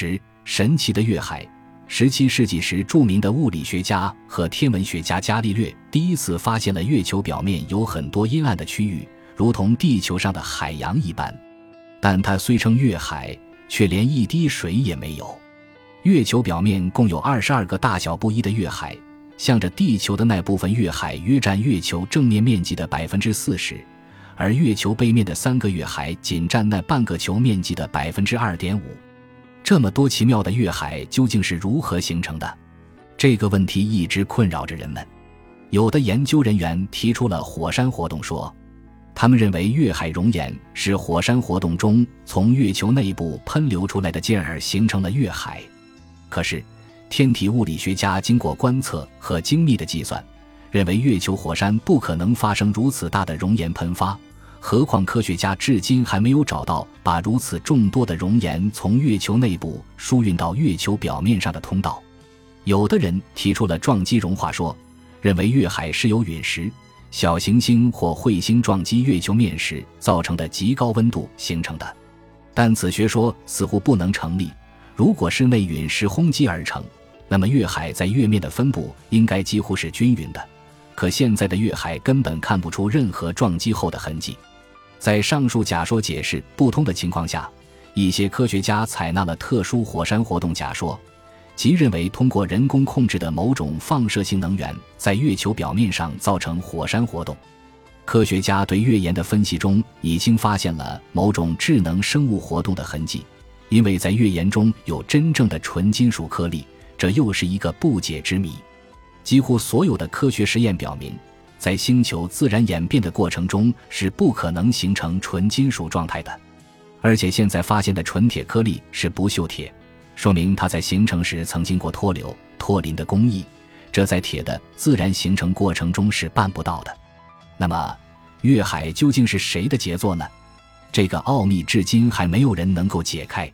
十神奇的月海。十七世纪时，著名的物理学家和天文学家伽利略第一次发现了月球表面有很多阴暗的区域，如同地球上的海洋一般。但它虽称月海，却连一滴水也没有。月球表面共有二十二个大小不一的月海，向着地球的那部分月海约占月球正面面积的百分之四十，而月球背面的三个月海仅占那半个球面积的百分之二点五。这么多奇妙的月海究竟是如何形成的？这个问题一直困扰着人们。有的研究人员提出了火山活动说，他们认为月海熔岩是火山活动中从月球内部喷流出来的，进而形成了月海。可是，天体物理学家经过观测和精密的计算，认为月球火山不可能发生如此大的熔岩喷发。何况，科学家至今还没有找到把如此众多的熔岩从月球内部输运到月球表面上的通道。有的人提出了撞击融化说，认为月海是由陨石、小行星或彗星撞击月球面时造成的极高温度形成的。但此学说似乎不能成立。如果是内陨石轰击而成，那么月海在月面的分布应该几乎是均匀的。可现在的月海根本看不出任何撞击后的痕迹。在上述假说解释不通的情况下，一些科学家采纳了特殊火山活动假说，即认为通过人工控制的某种放射性能源在月球表面上造成火山活动。科学家对月岩的分析中已经发现了某种智能生物活动的痕迹，因为在月岩中有真正的纯金属颗粒，这又是一个不解之谜。几乎所有的科学实验表明。在星球自然演变的过程中是不可能形成纯金属状态的，而且现在发现的纯铁颗粒是不锈铁，说明它在形成时曾经过脱硫、脱磷的工艺，这在铁的自然形成过程中是办不到的。那么，月海究竟是谁的杰作呢？这个奥秘至今还没有人能够解开。